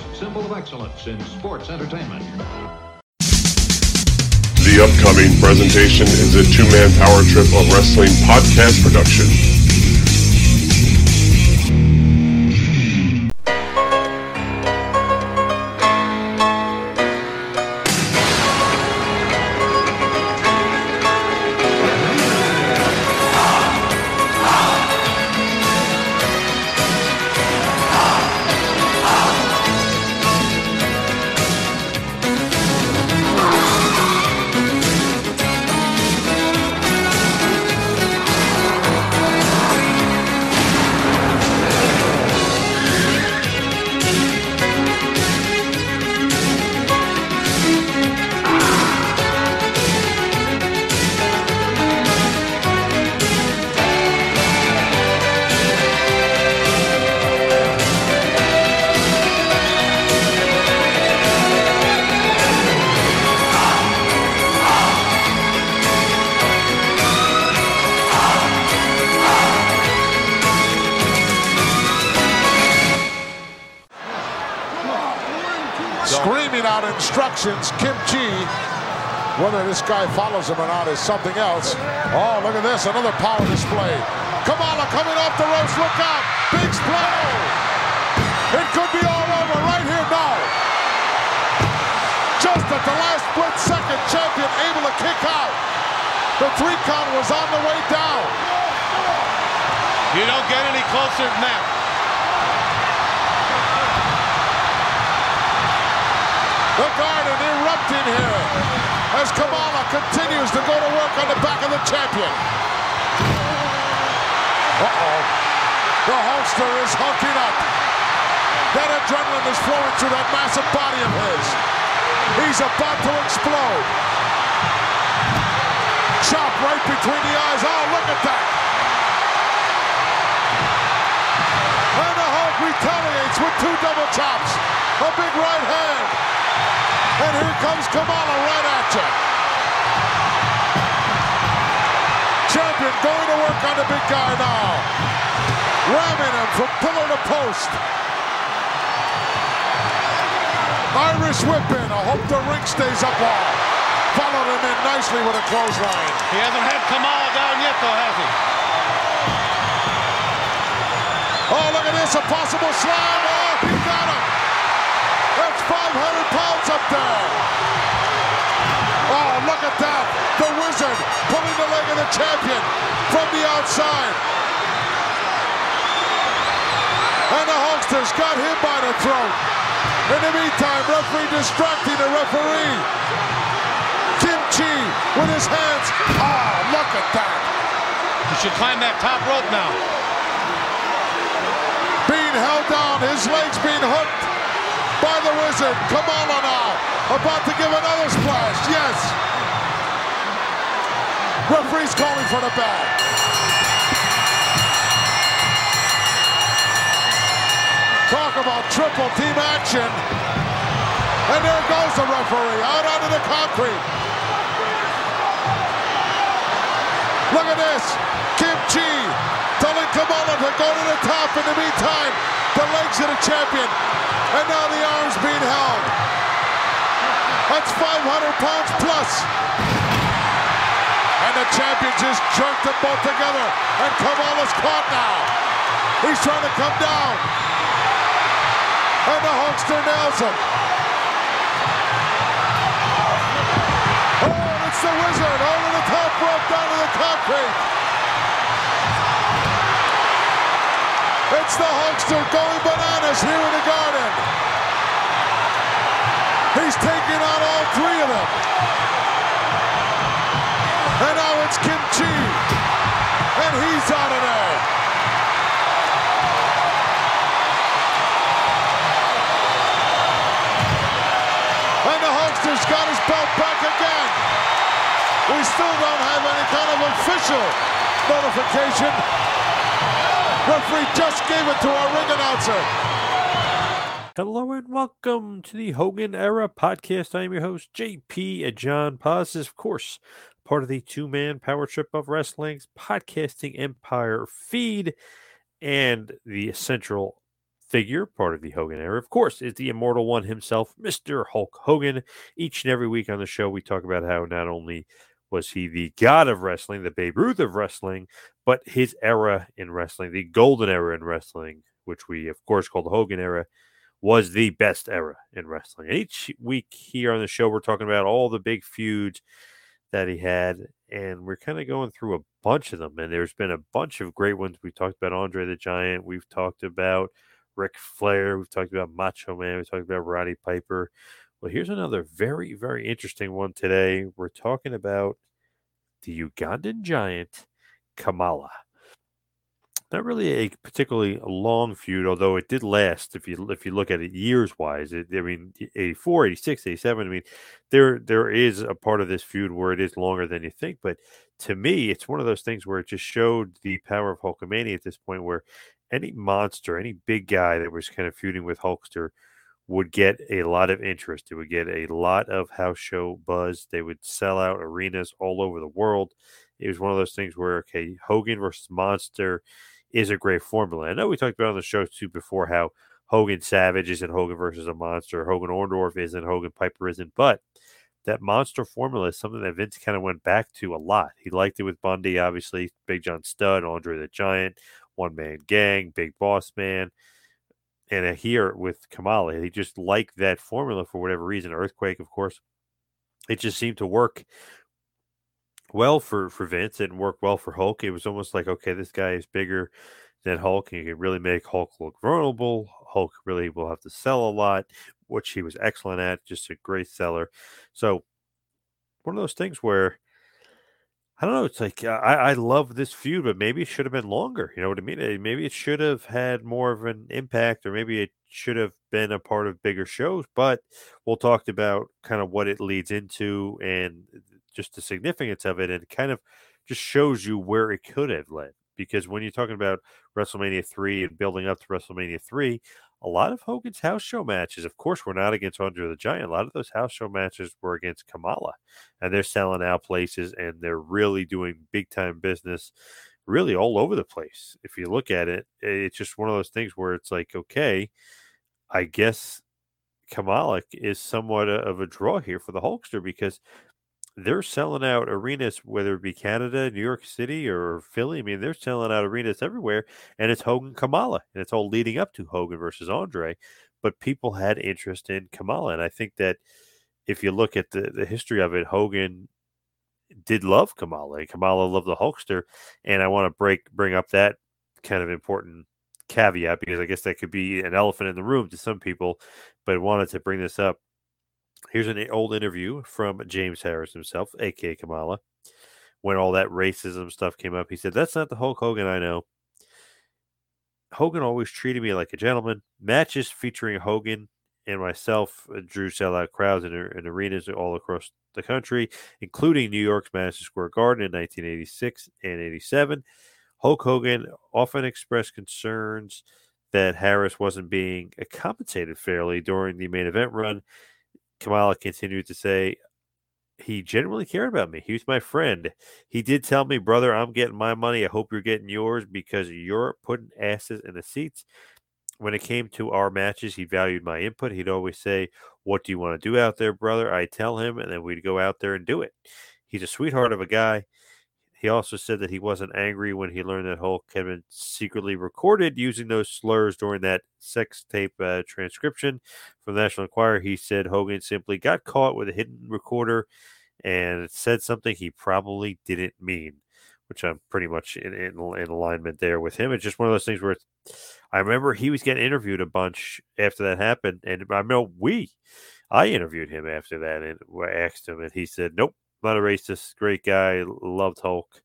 greatest symbol of excellence in sports entertainment. The upcoming presentation is a two-man power trip of wrestling podcast production. Instructions, Kim Chi. Whether this guy follows him or not is something else. Oh, look at this, another power display. Kamala coming off the ropes, look out! Big blow! It could be all over right here now. Just at the last split second, champion able to kick out. The three count was on the way down. You don't get any closer than that. The garden erupting here as Kamala continues to go to work on the back of the champion. Uh-oh. The Hulkster is hulking up. That adrenaline is flowing through that massive body of his. He's about to explode. Chop right between the eyes. Oh, look at that. And the Hulk retaliates with two double chops. A big right hand. And here comes Kamala right at you. Champion going to work on the big guy now. Ramming him from pillar to post. Irish whipping. I hope the ring stays up all. Followed him in nicely with a clothesline. He hasn't had Kamala down yet, though, has he? Oh, look at this. A possible slam. Oh, he got him. That's 500 pounds up there. Oh, look at that. The wizard pulling the leg of the champion from the outside. And the Hulkster's got him by the throat. In the meantime, referee distracting the referee. Kim Chi with his hands. Oh, look at that. He should climb that top rope now. Being held down, his legs being hooked by the wizard. Kamala now, about to give another splash. Yes. Referee's calling for the bell. Talk about triple team action. And there goes the referee out onto the concrete. Look at this. Kim Chi telling Kamala to go to the top. In the meantime, the legs of the champion. And now the arms being held. That's 500 pounds plus. And the champion just jerked them both together. And Kamala's caught now. He's trying to come down. And the Hulkster nails him. Oh, it's the wizard over the top rope down to the concrete. It's the Hulkster going bananas here in the garden. He's taking on all three of them. And now it's Kim Chi. And he's out of there. And the Hulkster's got his belt back again. We still don't have any kind of official notification. Referee just gave it to our ring announcer. Hello and welcome to the Hogan Era podcast. I'm your host, JP and John Paz. Is, of course, part of the two man power trip of wrestling's podcasting empire feed and the central figure, part of the Hogan era, of course, is the immortal one himself, Mr. Hulk Hogan. Each and every week on the show, we talk about how not only was he the god of wrestling, the Babe Ruth of wrestling, but his era in wrestling, the golden era in wrestling, which we, of course, call the Hogan era, was the best era in wrestling. And each week here on the show, we're talking about all the big feuds that he had, and we're kind of going through a bunch of them. And there's been a bunch of great ones. We talked about Andre the Giant. We've talked about Ric Flair. We've talked about Macho Man. We've talked about Roddy Piper. Well, here's another very, very interesting one today. We're talking about the Ugandan giant, Kamala not really a particularly long feud, although it did last. If you if you look at it years wise, it, I mean, 84, 86, 87. I mean, there there is a part of this feud where it is longer than you think. But to me, it's one of those things where it just showed the power of Hulkamania at this point, where any monster, any big guy that was kind of feuding with Hulkster would get a lot of interest. It would get a lot of house show buzz. They would sell out arenas all over the world. It was one of those things where okay, Hogan versus Monster is a great formula. I know we talked about on the show too before how Hogan Savage isn't Hogan versus a monster, Hogan Orndorff isn't, Hogan Piper isn't, but that monster formula is something that Vince kind of went back to a lot. He liked it with Bundy, obviously, Big John Studd, Andre the Giant, One Man Gang, Big Boss Man. And here with Kamala, he just liked that formula for whatever reason. Earthquake, of course, it just seemed to work well for for Vince. Didn't work well for Hulk. It was almost like, okay, this guy is bigger than Hulk. And he can really make Hulk look vulnerable. Hulk really will have to sell a lot, which he was excellent at. Just a great seller. So one of those things where I don't know. It's like uh, I, I love this feud, but maybe it should have been longer. You know what I mean? Eh, maybe it should have had more of an impact, or maybe it should have been a part of bigger shows. But we'll talk about kind of what it leads into and just the significance of it and it kind of just shows you where it could have led. Because when you're talking about WrestleMania 3 and building up to WrestleMania 3, a lot of Hogan's house show matches, of course, were not against Andre the Giant. A lot of those house show matches were against Kamala. And they're selling out places and they're really doing big time business really all over the place. If you look at it, it's just one of those things where it's like, okay, I guess Kamala is somewhat of a draw here for the Hulkster because they're selling out arenas, whether it be Canada, New York City, or Philly. I mean, they're selling out arenas everywhere, and it's Hogan Kamala, and it's all leading up to Hogan versus Andre. But people had interest in Kamala, and I think that if you look at the, the history of it, Hogan did love Kamala, and Kamala loved the Hulkster, and I want to break bring up that kind of important caveat because I guess that could be an elephant in the room to some people, but I wanted to bring this up Here's an old interview from James Harris himself, aka Kamala, when all that racism stuff came up. He said, That's not the Hulk Hogan I know. Hogan always treated me like a gentleman. Matches featuring Hogan and myself uh, drew sellout crowds in, in arenas all across the country, including New York's Madison Square Garden in 1986 and 87. Hulk Hogan often expressed concerns that Harris wasn't being compensated fairly during the main event run Kamala continued to say, he genuinely cared about me. He was my friend. He did tell me, brother, I'm getting my money. I hope you're getting yours because you're putting asses in the seats. When it came to our matches, he valued my input. He'd always say, What do you want to do out there, brother? I tell him, and then we'd go out there and do it. He's a sweetheart of a guy. He also said that he wasn't angry when he learned that Hulk had been secretly recorded using those slurs during that sex tape uh, transcription from the National Enquirer. He said Hogan simply got caught with a hidden recorder and said something he probably didn't mean, which I'm pretty much in, in, in alignment there with him. It's just one of those things where I remember he was getting interviewed a bunch after that happened, and I know we. I interviewed him after that and asked him, and he said, "Nope, not a racist, great guy, loved Hulk.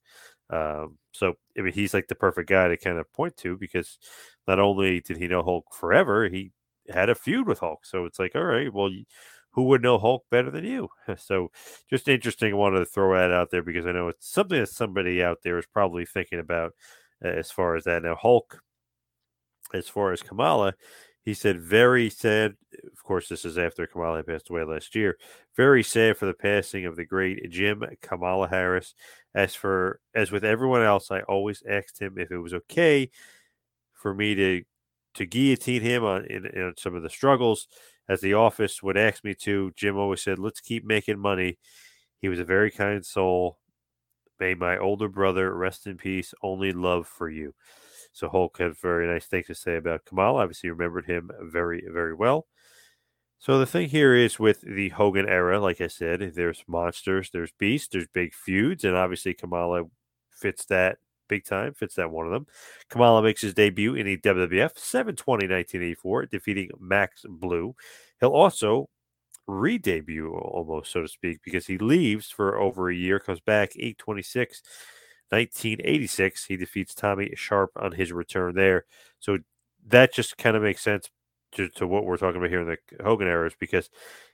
Um, so I mean, he's like the perfect guy to kind of point to because not only did he know Hulk forever, he had a feud with Hulk. So it's like, all right, well, who would know Hulk better than you? So just interesting. I wanted to throw that out there because I know it's something that somebody out there is probably thinking about uh, as far as that. Now, Hulk, as far as Kamala, he said, very sad. Of course, this is after Kamala passed away last year. Very sad for the passing of the great Jim Kamala Harris. As for as with everyone else, I always asked him if it was okay for me to to guillotine him on in, in some of the struggles, as the office would ask me to. Jim always said, "Let's keep making money." He was a very kind soul. May my older brother rest in peace. Only love for you. So Hulk had very nice things to say about Kamal. Obviously, remembered him very, very well. So the thing here is with the Hogan era, like I said, there's monsters, there's beasts, there's big feuds, and obviously Kamala fits that big time, fits that one of them. Kamala makes his debut in the WWF 720 1984, defeating Max Blue. He'll also re debut almost, so to speak, because he leaves for over a year, comes back 826. 1986, he defeats Tommy Sharp on his return there. So that just kind of makes sense to, to what we're talking about here in the Hogan era, is because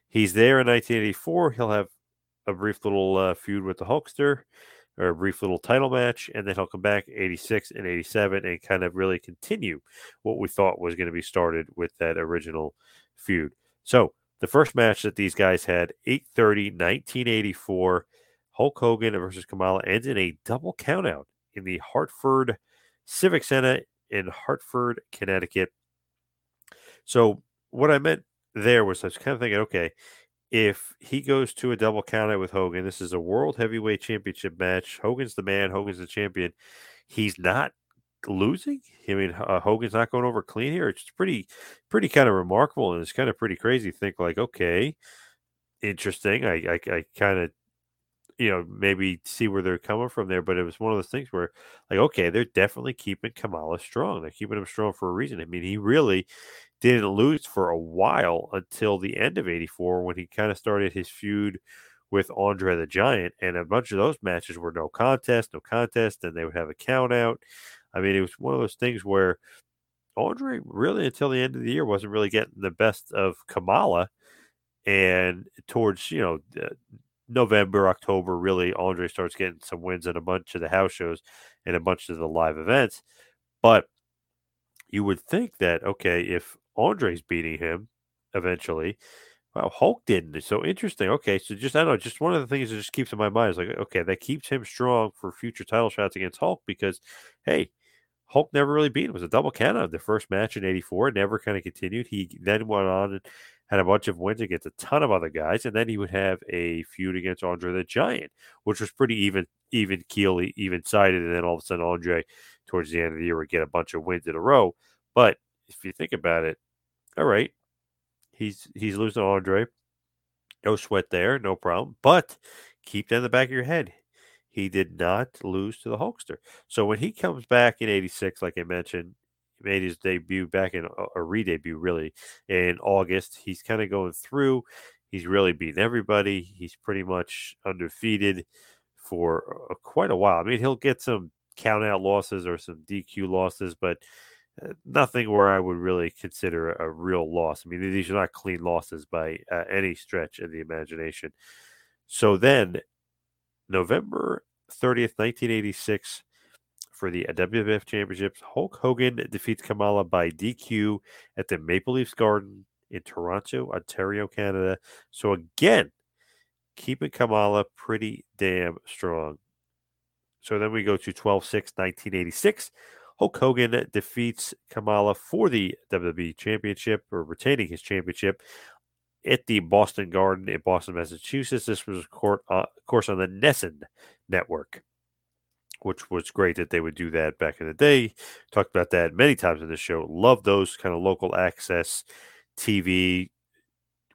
he's there in 1984. He'll have a brief little uh, feud with the Hulkster or a brief little title match, and then he'll come back 86 and 87 and kind of really continue what we thought was going to be started with that original feud. So the first match that these guys had, 830, 1984, Hulk Hogan versus Kamala ends in a double countout in the Hartford Civic Center in Hartford, Connecticut. So what I meant there was I was kind of thinking, okay, if he goes to a double countout with Hogan, this is a world heavyweight championship match. Hogan's the man, Hogan's the champion. He's not losing. I mean, uh, Hogan's not going over clean here. It's pretty, pretty kind of remarkable, and it's kind of pretty crazy think like, okay, interesting. I, I, I kind of, you know, maybe see where they're coming from there. But it was one of those things where, like, okay, they're definitely keeping Kamala strong. They're keeping him strong for a reason. I mean, he really didn't lose for a while until the end of 84 when he kind of started his feud with Andre the Giant. And a bunch of those matches were no contest, no contest, and they would have a count out. I mean, it was one of those things where Andre really, until the end of the year, wasn't really getting the best of Kamala. And towards, you know, November, October, really, Andre starts getting some wins in a bunch of the house shows and a bunch of the live events. But you would think that, okay, if Andre's beating him eventually. Well, Hulk didn't. It's so interesting. Okay, so just I don't know, just one of the things that just keeps in my mind is like, okay, that keeps him strong for future title shots against Hulk because, hey, Hulk never really beat him. It was a double count of the first match in '84. Never kind of continued. He then went on and had a bunch of wins against a ton of other guys, and then he would have a feud against Andre the Giant, which was pretty even, even keel, even sided. And then all of a sudden, Andre, towards the end of the year, would get a bunch of wins in a row. But if you think about it, all right, he's he's losing Andre. No sweat there, no problem. But keep that in the back of your head. He did not lose to the Hulkster. So when he comes back in 86, like I mentioned, made his debut back in a re-debut really in August. He's kind of going through. He's really beaten everybody. He's pretty much undefeated for uh, quite a while. I mean, he'll get some count out losses or some DQ losses, but uh, nothing where I would really consider a, a, real loss. I mean, these are not clean losses by uh, any stretch of the imagination. So then, November 30th, 1986, for the WWF Championships, Hulk Hogan defeats Kamala by DQ at the Maple Leafs Garden in Toronto, Ontario, Canada. So again, keeping Kamala pretty damn strong. So then we go to 12 6, 1986. Hulk Hogan defeats Kamala for the WWE Championship or retaining his championship at the Boston Garden in Boston, Massachusetts. This was, of uh, course, on the NESN network, which was great that they would do that back in the day. Talked about that many times in the show. Love those kind of local access TV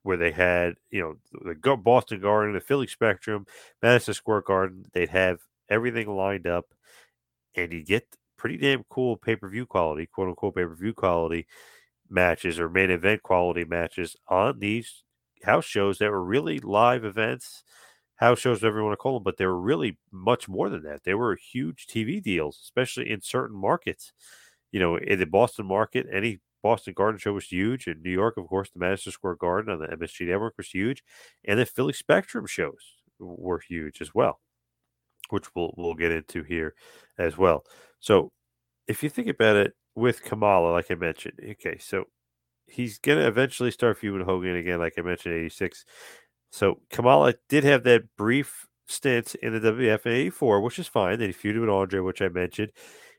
where they had, you know, the Boston Garden, the Philly Spectrum, Madison Square Garden. They'd have everything lined up, and you get pretty damn cool pay per view quality, quote unquote pay per view quality matches or main event quality matches on these house shows that were really live events, house shows, whatever you want to call them, but they were really much more than that. They were huge TV deals, especially in certain markets. You know, in the Boston market, any Boston Garden show was huge. In New York, of course, the Madison Square Garden on the MSG network was huge. And the Philly Spectrum shows were huge as well, which we'll, we'll get into here as well. So if you think about it with Kamala, like I mentioned, okay, so he's going to eventually start feuding Hogan again, like I mentioned, 86. So Kamala did have that brief stint in the WF in 84, which is fine. Then he feuded with Andre, which I mentioned.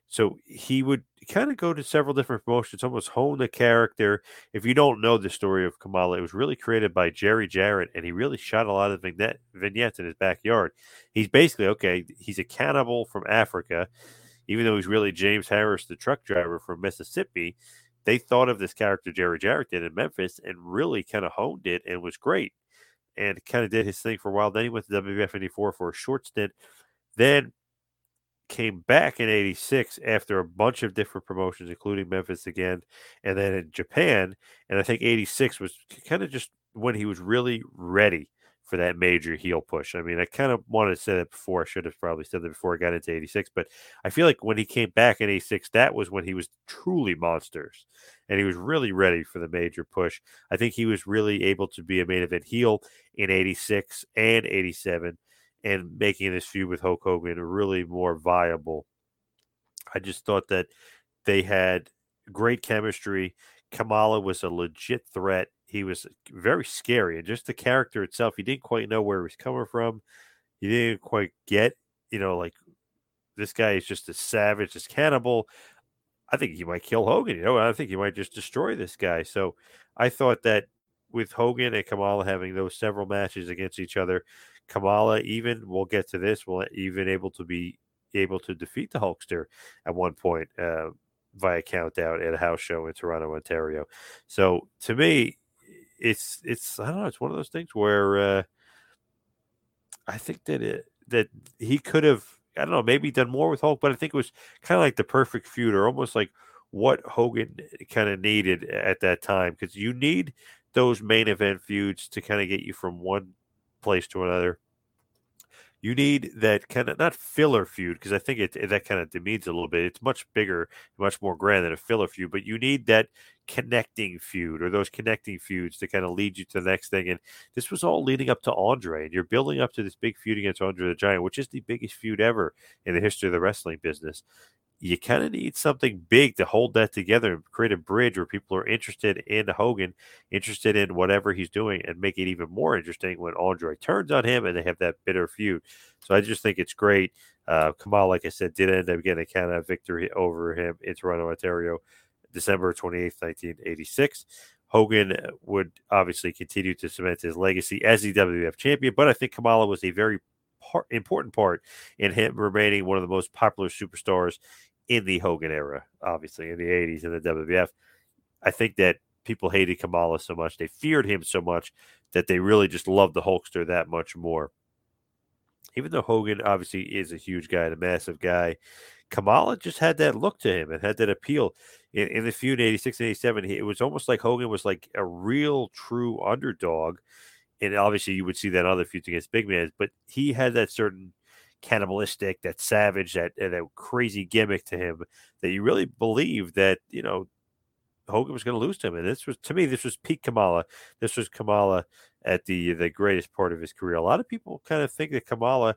So he would kind of go to several different promotions, almost hone the character. If you don't know the story of Kamala, it was really created by Jerry Jarrett, and he really shot a lot of vignette, vignettes in his backyard. He's basically okay. He's a cannibal from Africa, even though he's really James Harris, the truck driver from Mississippi. They thought of this character Jerry Jarrett did in Memphis and really kind of honed it and was great, and kind of did his thing for a while. Then he went to WWF '84 for a short stint. Then came back in 86 after a bunch of different promotions, including Memphis again, and then in Japan. And I think 86 was kind of just when he was really ready for that major heel push. I mean, I kind of wanted to say that before. I should have probably said that before I got into 86, but I feel like when he came back in 86, that was when he was truly monsters and he was really ready for the major push. I think he was really able to be a main event heel in 86 and 87 and making this feud with Hulk Hogan really more viable. I just thought that they had great chemistry. Kamala was a legit threat. He was very scary, and just the character itself, you didn't quite know where he was coming from. You didn't quite get, you know, like this guy is just a savage, this cannibal. I think he might kill Hogan. You know, I think he might just destroy this guy. So I thought that with Hogan and Kamala having those several matches against each other, Kamala even we'll get to this will even able to be able to defeat the Hulkster at one point uh, via count out at a house show in Toronto, Ontario. So to me, it's it's I don't know, it's one of those things where uh, I think that it that he could have I don't know maybe done more with Hulk, but I think it was kind of like the perfect feud or almost like what Hogan kind of needed at that time because you need those main event feuds to kind of get you from one place to another. You need that kind of not filler feud because I think it that kind of demeans a little bit. It's much bigger, much more grand than a filler feud, but you need that connecting feud or those connecting feuds to kind of lead you to the next thing. And this was all leading up to Andre, and you're building up to this big feud against Andre the Giant, which is the biggest feud ever in the history of the wrestling business you kind of need something big to hold that together and create a bridge where people are interested in Hogan, interested in whatever he's doing, and make it even more interesting when Andre turns on him and they have that bitter feud. So I just think it's great. Uh, Kamal, like I said, did end up getting a kind of victory over him in Toronto, Ontario, December 28th, 1986. Hogan uh, would obviously continue to cement his legacy as the WWF champion, but I think Kamala was a very important part in him remaining one of the most popular superstars in the Hogan era, obviously in the 80s in the WWF. I think that people hated Kamala so much, they feared him so much that they really just loved the Hulkster that much more. Even though Hogan obviously is a huge guy, a massive guy, Kamala just had that look to him and had that appeal. In, in the feud in 86 and 87, it was almost like Hogan was like a real true underdog. And obviously, you would see that other feuds against big man, but he had that certain cannibalistic, that savage, that that crazy gimmick to him that you really believe that you know Hogan was going to lose to him. And this was to me, this was peak Kamala. This was Kamala at the the greatest part of his career. A lot of people kind of think that Kamala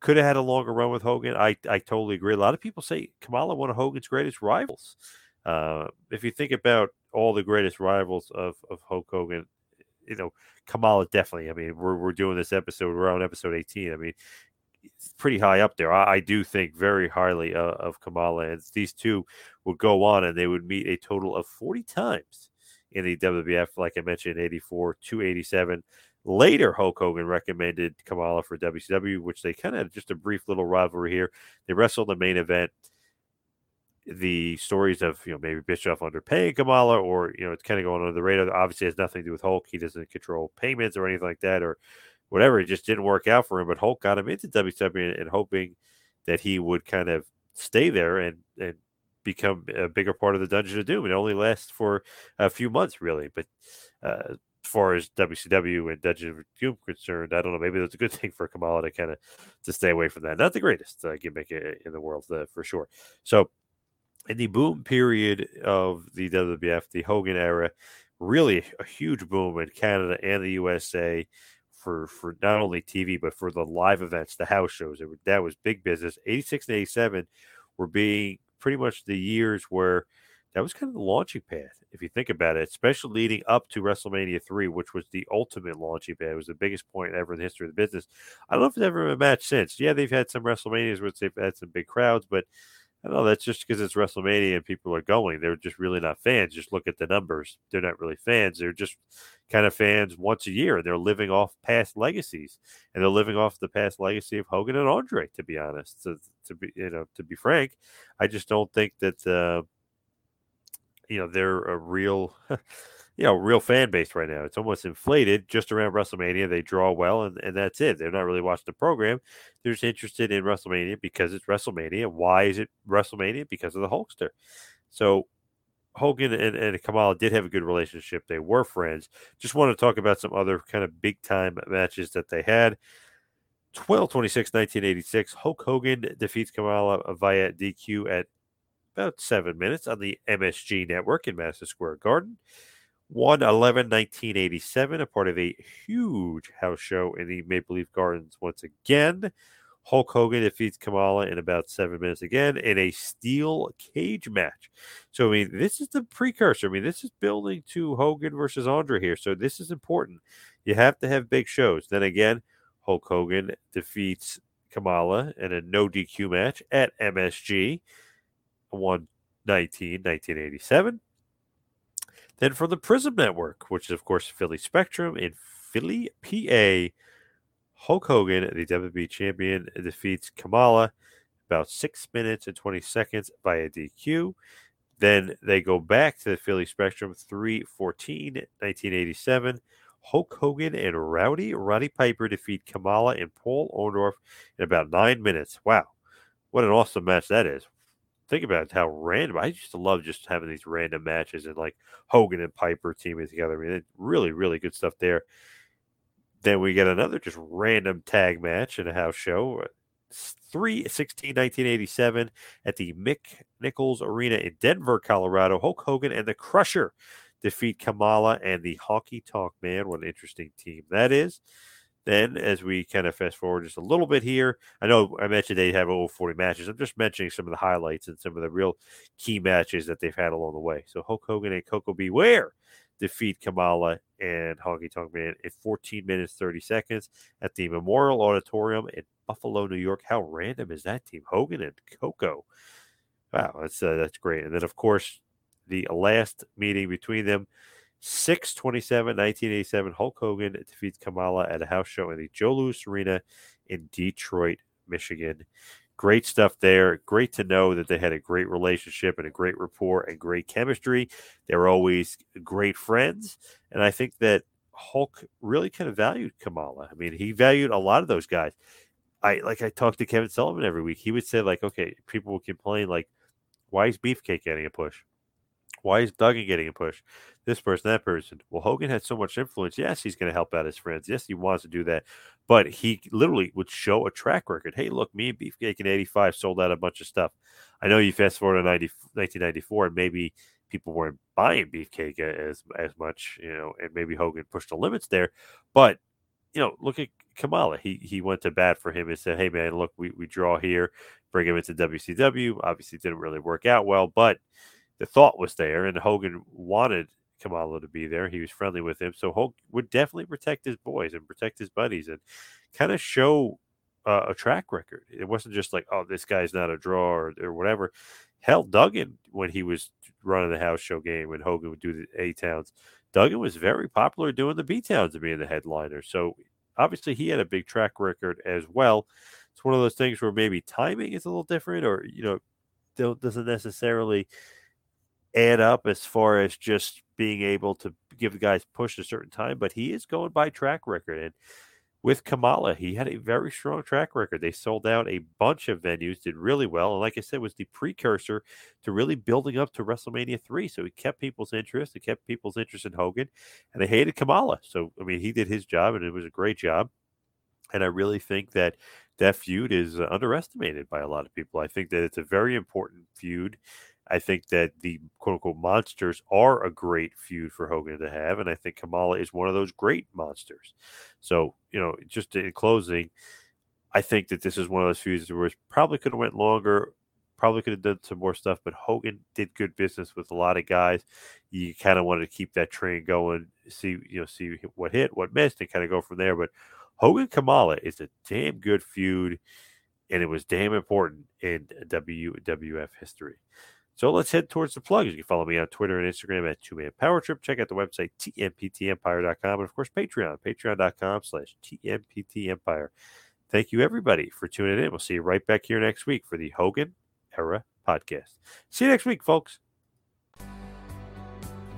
could have had a longer run with Hogan. I I totally agree. A lot of people say Kamala one of Hogan's greatest rivals. Uh, if you think about all the greatest rivals of of Hulk Hogan, you know Kamala definitely. I mean, we're we're doing this episode. We're on episode eighteen. I mean, it's pretty high up there. I, I do think very highly uh, of Kamala, and these two would go on and they would meet a total of 40 times in the WWF, like I mentioned, 84 to 87. Later, Hulk Hogan recommended Kamala for WCW, which they kind of had just a brief little rivalry here. They wrestled the main event. The stories of you know maybe Bischoff underpaying Kamala, or you know it's kind of going under the radar. Obviously, has nothing to do with Hulk. He doesn't control payments or anything like that, or whatever. It just didn't work out for him. But Hulk got him into WCW and, and hoping that he would kind of stay there and and become a bigger part of the Dungeon of Doom. It only lasts for a few months, really. But uh, as far as WCW and Dungeon Doom concerned, I don't know. Maybe that's a good thing for Kamala to kind of to stay away from that. Not the greatest uh, gimmick in the world uh, for sure. So in the boom period of the WWF, the Hogan era, really a huge boom in Canada and the USA for for not only TV but for the live events, the house shows. It, that was big business. 86 and 87 were being pretty much the years where that was kind of the launching pad, if you think about it, especially leading up to WrestleMania 3, which was the ultimate launching pad. It was the biggest point ever in the history of the business. I don't know if it's ever been a match since. Yeah, they've had some WrestleManias where they've had some big crowds, but I don't know that's just because it's WrestleMania and people are going. They're just really not fans. Just look at the numbers. They're not really fans. They're just kind of fans once a year. They're living off past legacies, and they're living off the past legacy of Hogan and Andre. To be honest, to, to be you know to be frank, I just don't think that uh, you know they're a real. you know, real fan base right now. It's almost inflated just around WrestleMania. They draw well, and, and that's it. They're not really watching the program. They're just interested in WrestleMania because it's WrestleMania. Why is it WrestleMania? Because of the Hulkster. So Hogan and, and Kamala did have a good relationship. They were friends. Just want to talk about some other kind of big time matches that they had. 12 26, 1986. Hulk Hogan defeats Kamala via DQ at about seven minutes on the MSG network in Madison Square Garden. 1 11 1987, a part of a huge house show in the Maple Leaf Gardens once again. Hulk Hogan defeats Kamala in about seven minutes again in a steel cage match. So, I mean, this is the precursor. I mean, this is building to Hogan versus Andre here. So, this is important. You have to have big shows. Then again, Hulk Hogan defeats Kamala in a no DQ match at MSG 119 1987. Then from the Prism Network, which is, of course, Philly Spectrum in Philly, PA, Hulk Hogan, the WWE champion, defeats Kamala about six minutes and 20 seconds via DQ. Then they go back to the Philly Spectrum 314, 1987. Hulk Hogan and Rowdy Roddy Piper defeat Kamala and Paul Orndorff in about nine minutes. Wow. What an awesome match that is think about how random. I used to love just having these random matches and like Hogan and Piper teaming together. I mean, really, really good stuff there. Then we get another just random tag match in a house show. Uh, 3 16 1987 at the Mick Nichols Arena in Denver, Colorado. Hulk Hogan and the Crusher defeat Kamala and the Honky Tonk Man. What an interesting team that is. Then, as we kind of fast forward just a little bit here, I know I mentioned they have over 40 matches. I'm just mentioning some of the highlights and some of the real key matches that they've had along the way. So, Hulk Hogan and Koko B. Ware defeat Kamala and Honky Tonk Man in 14 minutes 30 seconds at the Memorial Auditorium in Buffalo, New York. How random is that team? Hogan and Coco. Wow, that's uh, that's great. And then, of course, the last meeting between them 6 27, 1987, Hulk Hogan defeats Kamala at a house show in the Joe Louis Arena in Detroit, Michigan. Great stuff there. Great to know that they had a great relationship and a great rapport and great chemistry. They were always great friends. And I think that Hulk really kind of valued Kamala. I mean, he valued a lot of those guys. I like I talked to Kevin Sullivan every week. He would say, like, okay, people would complain, like, why is Beefcake getting a push? Why is Duggan getting a push? This person, that person. Well, Hogan had so much influence. Yes, he's going to help out his friends. Yes, he wants to do that. But he literally would show a track record. Hey, look, me and Beefcake in 85 sold out a bunch of stuff. I know you fast forward to 90, 1994 and maybe people weren't buying Beefcake as, as much, you know, and maybe Hogan pushed the limits there. But, you know, look at Kamala. He he went to bat for him and said, hey, man, look, we, we draw here, bring him into WCW. Obviously, didn't really work out well, but – the thought was there, and Hogan wanted Kamala to be there. He was friendly with him, so Hogan would definitely protect his boys and protect his buddies and kind of show uh, a track record. It wasn't just like, oh, this guy's not a draw or, or whatever. Hell, Duggan, when he was running the house show game, when Hogan would do the A towns, Duggan was very popular doing the B towns and being the headliner. So obviously, he had a big track record as well. It's one of those things where maybe timing is a little different, or you know, doesn't necessarily add up as far as just being able to give the guys push a certain time, but he is going by track record. And with Kamala, he had a very strong track record. They sold out a bunch of venues, did really well. And like I said, was the precursor to really building up to WrestleMania 3. So he kept people's interest. It kept people's interest in Hogan. And they hated Kamala. So, I mean, he did his job and it was a great job. And I really think that that feud is underestimated by a lot of people. I think that it's a very important feud. I think that the quote unquote monsters are a great feud for Hogan to have. And I think Kamala is one of those great monsters. So, you know, just in closing, I think that this is one of those feuds where it probably could have went longer, probably could have done some more stuff, but Hogan did good business with a lot of guys. You kind of wanted to keep that train going, see, you know, see what hit, what missed, and kind of go from there. But Hogan Kamala is a damn good feud and it was damn important in WWF history. So let's head towards the plugs. You can follow me on Twitter and Instagram at Two Man Power Trip. Check out the website tmptempire.com and of course Patreon, patreon.com slash tmptempire. Thank you everybody for tuning in. We'll see you right back here next week for the Hogan Era podcast. See you next week, folks.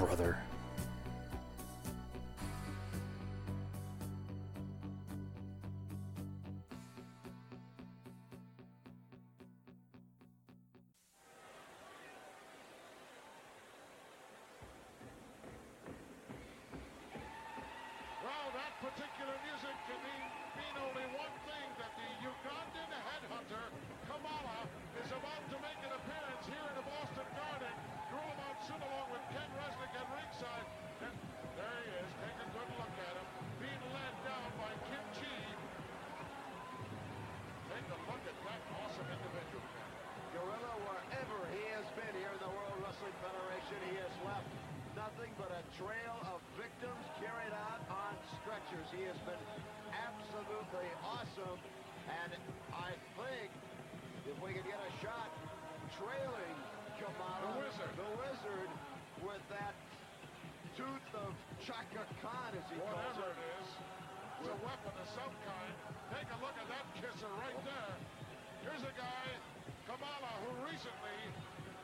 brother. But a trail of victims carried out on stretchers. He has been absolutely awesome, and I think if we could get a shot trailing Kamala, The Wizard. the wizard, with that tooth of Chaka Khan, as he calls Whatever it. it is, it's a weapon of some kind. Take a look at that kisser right there. Here's a guy, Kamala, who recently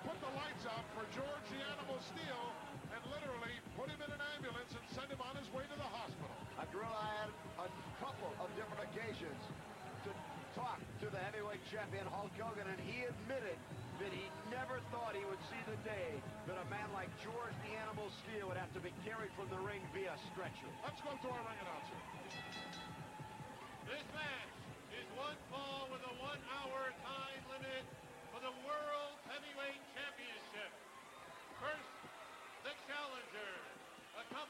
put the lights out for George the Animal Steele and literally put him in an ambulance and sent him on his way to the hospital. A gorilla had a couple of different occasions to talk to the heavyweight champion Hulk Hogan, and he admitted that he never thought he would see the day that a man like George the Animal Steele would have to be carried from the ring via stretcher. Let's go to our ring announcer. This match is one fall with a one-hour time limit for the World Heavyweight Championship. First, the challenger,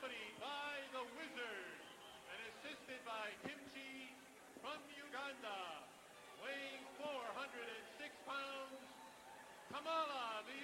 accompanied by the Wizard and assisted by Kimchi from Uganda, weighing 406 pounds, Kamala, the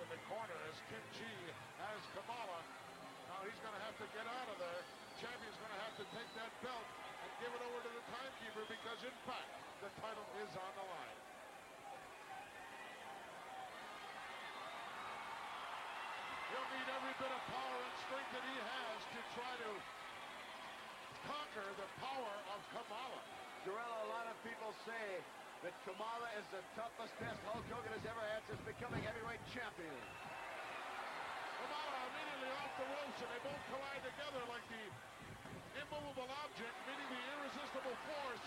in the corner as Kim Chi has Kamala. Now he's going to have to get out of there. Champion's going to have to take that belt and give it over to the timekeeper because, in fact, the title is on the line. He'll need every bit of power and strength that he has to try to conquer the power of Kamala. Gorilla, a lot of people say that Kamala is the toughest test Hulk Hogan has ever had since becoming heavyweight champion. Kamala immediately off the ropes, and they both collide together like the immovable object meeting the irresistible force.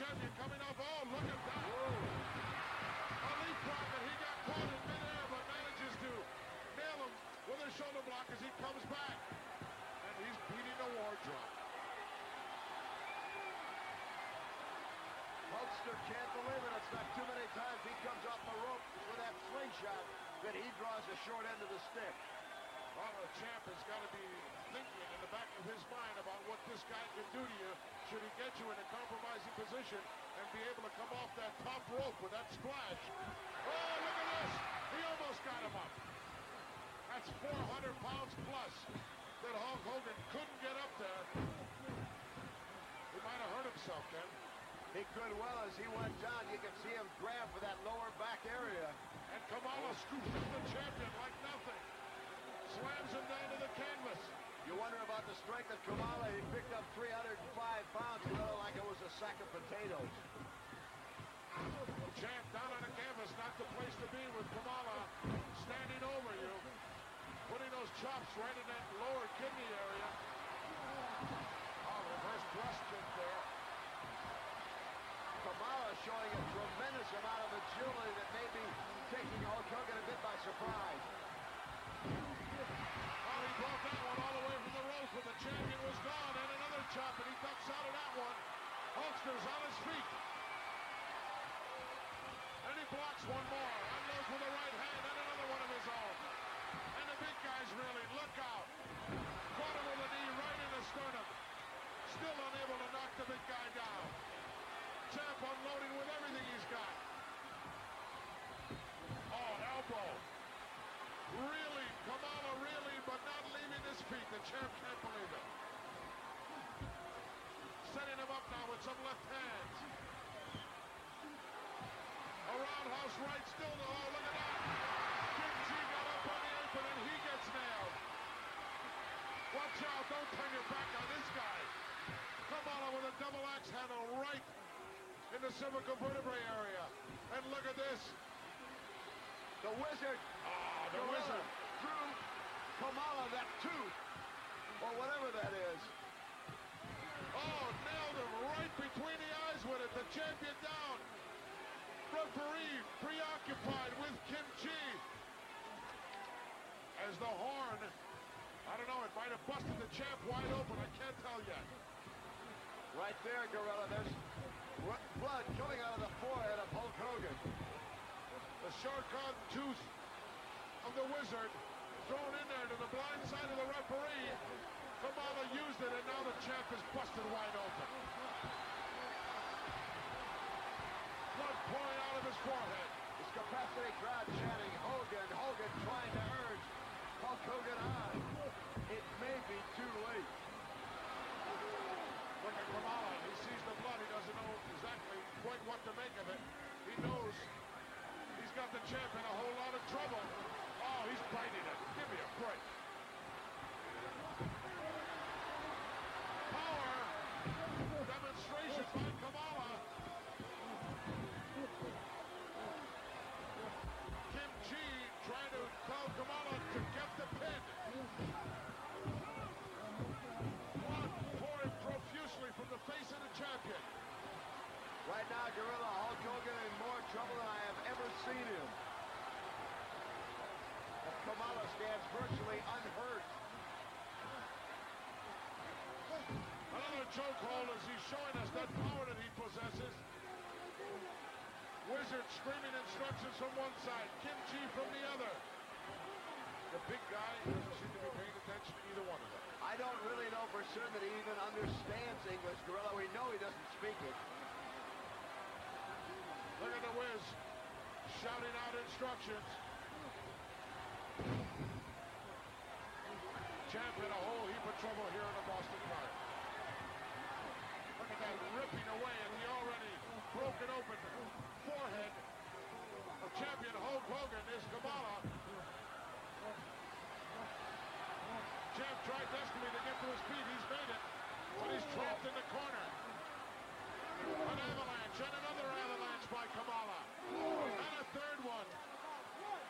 Champion coming off. Oh, look at that. A leapfrog, and he got caught in midair, but manages to nail him with a shoulder block as he comes back. And he's beating the war Hulkster can't believe it. It's not too many times he comes off the rope with that slingshot that he draws the short end of the stick. Well, the champ has got to be thinking in the back of his mind about what this guy can do to you should he get you in a compromising position and be able to come off that top rope with that splash. Oh, look at this! He almost got him up. That's 400 pounds plus that Hulk He could well as he went down. You can see him grab for that lower back area. And Kamala scoops up the champion like nothing. Slams him down to the canvas. You wonder about the strength of Kamala. He picked up 305 pounds, really like it was a sack of potatoes. Champ down on the canvas, not the place to be with Kamala standing over you. Putting those chops right in that lower kidney area. Oh, reverse thrust kick there. Kamala showing a tremendous amount of agility that may be taking Hulk Hogan a bit by surprise. Oh, he brought that one all the way from the ropes, but the champion was gone. And another chop, and he ducks out of that one. Hulkster's on his feet. And he blocks one more. Unloads with the right hand, and another one of his own. And the big guy's reeling. Look out. Caught him with a knee right in the sternum. Still unable to knock the big guy down. Champ unloading with everything he's got. Oh, elbow. Really, Kamala really, but not leaving his feet. The champ can't believe it. Setting him up now with some left hands. A roundhouse right still. Oh, look at that. Kimchee got up on the apron and he gets nailed. Watch out. Don't turn your back on this guy. Kamala with a double axe handle right in the cervical vertebrae area. And look at this. The Wizard. Ah, the wizard. Threw Kamala that tooth, or whatever that is. Oh, nailed him right between the eyes with it. The champion down. Referee preoccupied with Kim Chi. As the horn, I don't know, it might have busted the champ wide open. I can't tell yet. Right there, Gorilla. There's blood coming out of the forehead of Hulk Hogan. The short-cut tooth of the wizard thrown in there to the blind side of the referee. Kamala used it, and now the champ is busted wide open. Blood pouring out of his forehead. His capacity crowd chanting Hogan, Hogan trying to urge Hulk Hogan on. It may be too late. Look at Kamala. He sees the blood. He doesn't know exactly quite what to make of it. He knows he's got the champ in a whole lot of trouble. Oh, he's biting it. Give me a break. Power demonstration by Kamala. Seen him. Kamala stands virtually unhurt. Another chokehold as he's showing us that power that he possesses. Wizard screaming instructions from one side, Kimchee from the other. The big guy doesn't seem to be paying attention to either one of them. I don't really know for certain that he even understands English, Gorilla. We know he doesn't speak it. Look at the Wiz shouting out instructions. Champ in a whole heap of trouble here in the Boston Garden. Look at that ripping away at the already broken open forehead of champion Hulk Hogan is Kamala. Champ tried desperately to get to his feet. He's made it, but he's trapped in the corner. An avalanche and another avalanche by Kamala. And third one.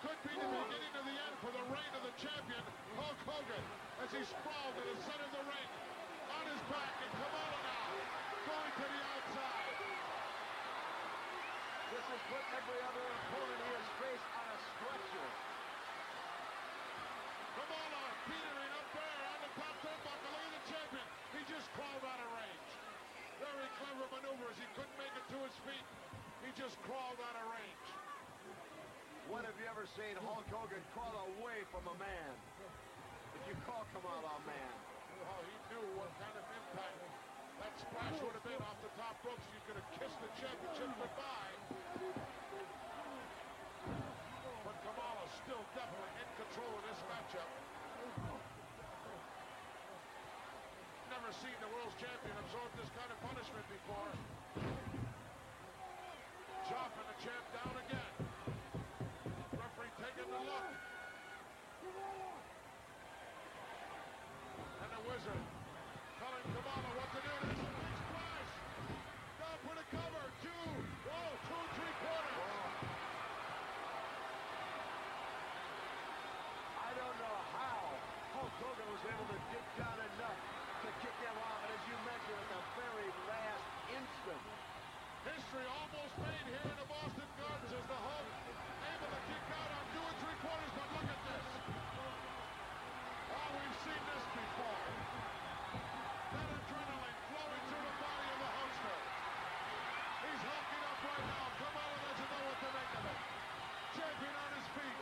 Could be the beginning of the end for the reign of the champion, Hulk Hogan, as he sprawled in the center of the ring. On his back, and Kamala now going to the outside. This has put every other opponent he has faced on a stretcher. Kamala uh, petering up there on the top turnbuckle. Look at the champion. He just crawled out of range. Very clever maneuvers. He couldn't make it to his feet. He just crawled out of range. When have you ever seen Hulk Hogan crawl away from a man? If you call Kamala a man. Well, he knew what kind of impact that splash would have been off the top ropes. You could have kissed the championship goodbye. But Kamala's still definitely in control of this matchup. Never seen the world's champion absorb this kind of punishment before. Chopping the champ down again. Referee taking the look. And the wizard telling Kamala what to do. There's a big splash. Down for the cover. Two. Whoa, two and three quarters. I don't know how Hulk Hogan was able to dig down enough to kick him off. And as you mentioned, at the very last instant, History almost made here in the Boston Gardens as the Hulk able to kick out on two and three quarters, but look at this. Oh, we've seen this before. That adrenaline flowing through the body of the Hulkster. He's hulking up right now. Kamala doesn't know what to make of it. Champion on his feet.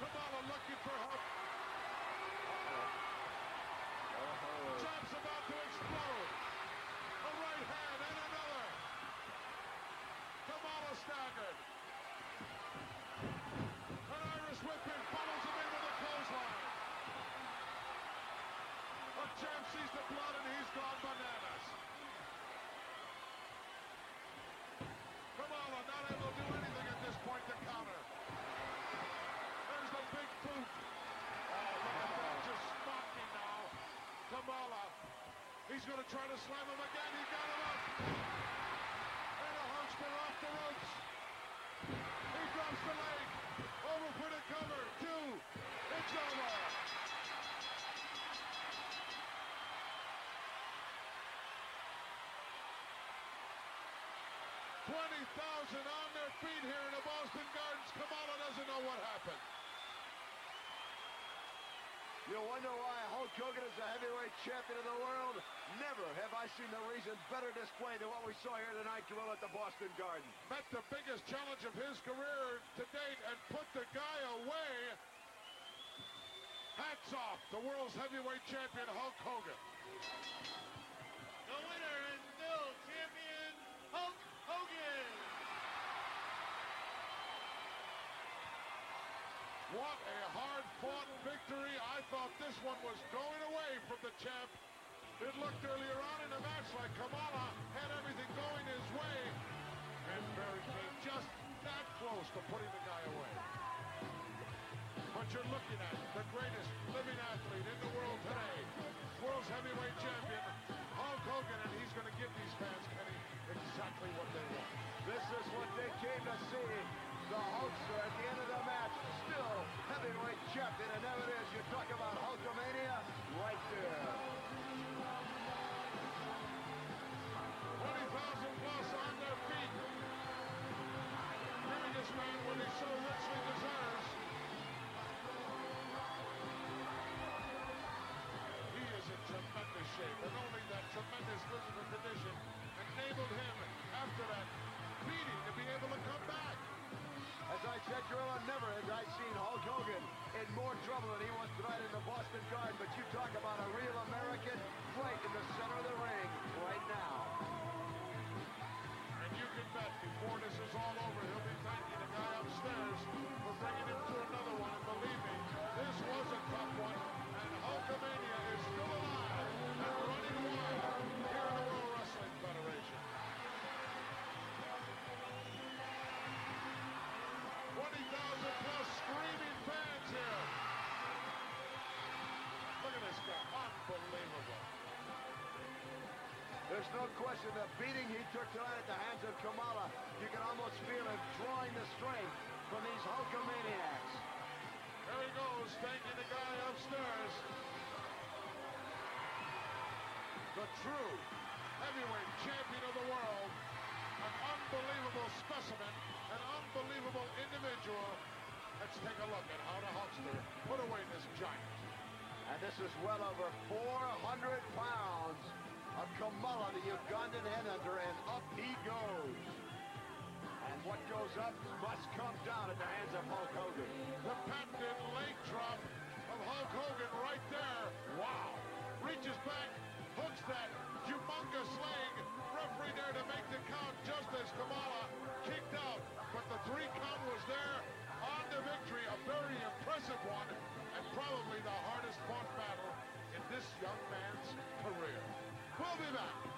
Kamala looking for help. Champ's about to explode. A right hand and another. Kamala staggered. An Irish whipping follows him in with a clothesline. The champ sees the blood and he's gone bananas. Kamala not able to do anything at this point to counter. There's the big boot. Oh, look at that, just smocking now. Kamala, he's going to try to slam him again. He got him up. And the Hulkster off the ropes. He drops the leg. Over for the cover. Two. It's over. Twenty thousand on their feet here in the Boston Gardens. Kamala doesn't know what happened. You wonder why Hulk Hogan is the heavyweight champion of the world? Never have I seen the reason better displayed than what we saw here tonight, Gorilla, at the Boston Garden. met the biggest challenge of his career to date and put the guy away. Hats off, the world's heavyweight champion, Hulk Hogan. The winner and still champion, Hulk Hogan. What a hard-fought victory. I thought this one was going away from the champ. It looked earlier on in the match like Kamala had everything going his way. And Barry came just that close to putting the guy away. But you're looking at the greatest living athlete in the world today. World's heavyweight champion, Hulk Hogan, and he's going to give these fans, Kenny, exactly what they want. This is what they came to see. The Hulkster at the end of the match, still heavyweight champion, and there it is. You talk about Hulkamania right there. 20,000 plus on their feet. Giving this man what he so richly deserves. He is in tremendous shape, and only that tremendous physical condition enabled him, after that beating, to be able to come back. As I said, Gorilla, never have I seen Hulk Hogan in more trouble than he was tonight in the Boston Garden. But you talk about a real American right in the center of the ring right now. And you can bet before this is all over, he'll be thanking the guy upstairs for bringing him to another one. And believe me, this was a tough one. And Hulkamania Unbelievable. There's no question the beating he took tonight at the hands of Kamala, you can almost feel him drawing the strength from these Hulkamaniacs. There he goes, thanking the guy upstairs. The true heavyweight champion of the world. An unbelievable specimen, an unbelievable individual. Let's take a look at how the Hulkster put away this giant. And this is well over 400 pounds of Kamala, the Ugandan headhunter, and up he goes. And what goes up must come down at the hands of Hulk Hogan. The patented leg drop of Hulk Hogan right there. Wow. Reaches back, hooks that humongous leg. Referee there to make the count just as Kamala kicked out. But the three count was there on the victory. A very impressive one and probably the hardest fought battle in this young man's career. We'll be back.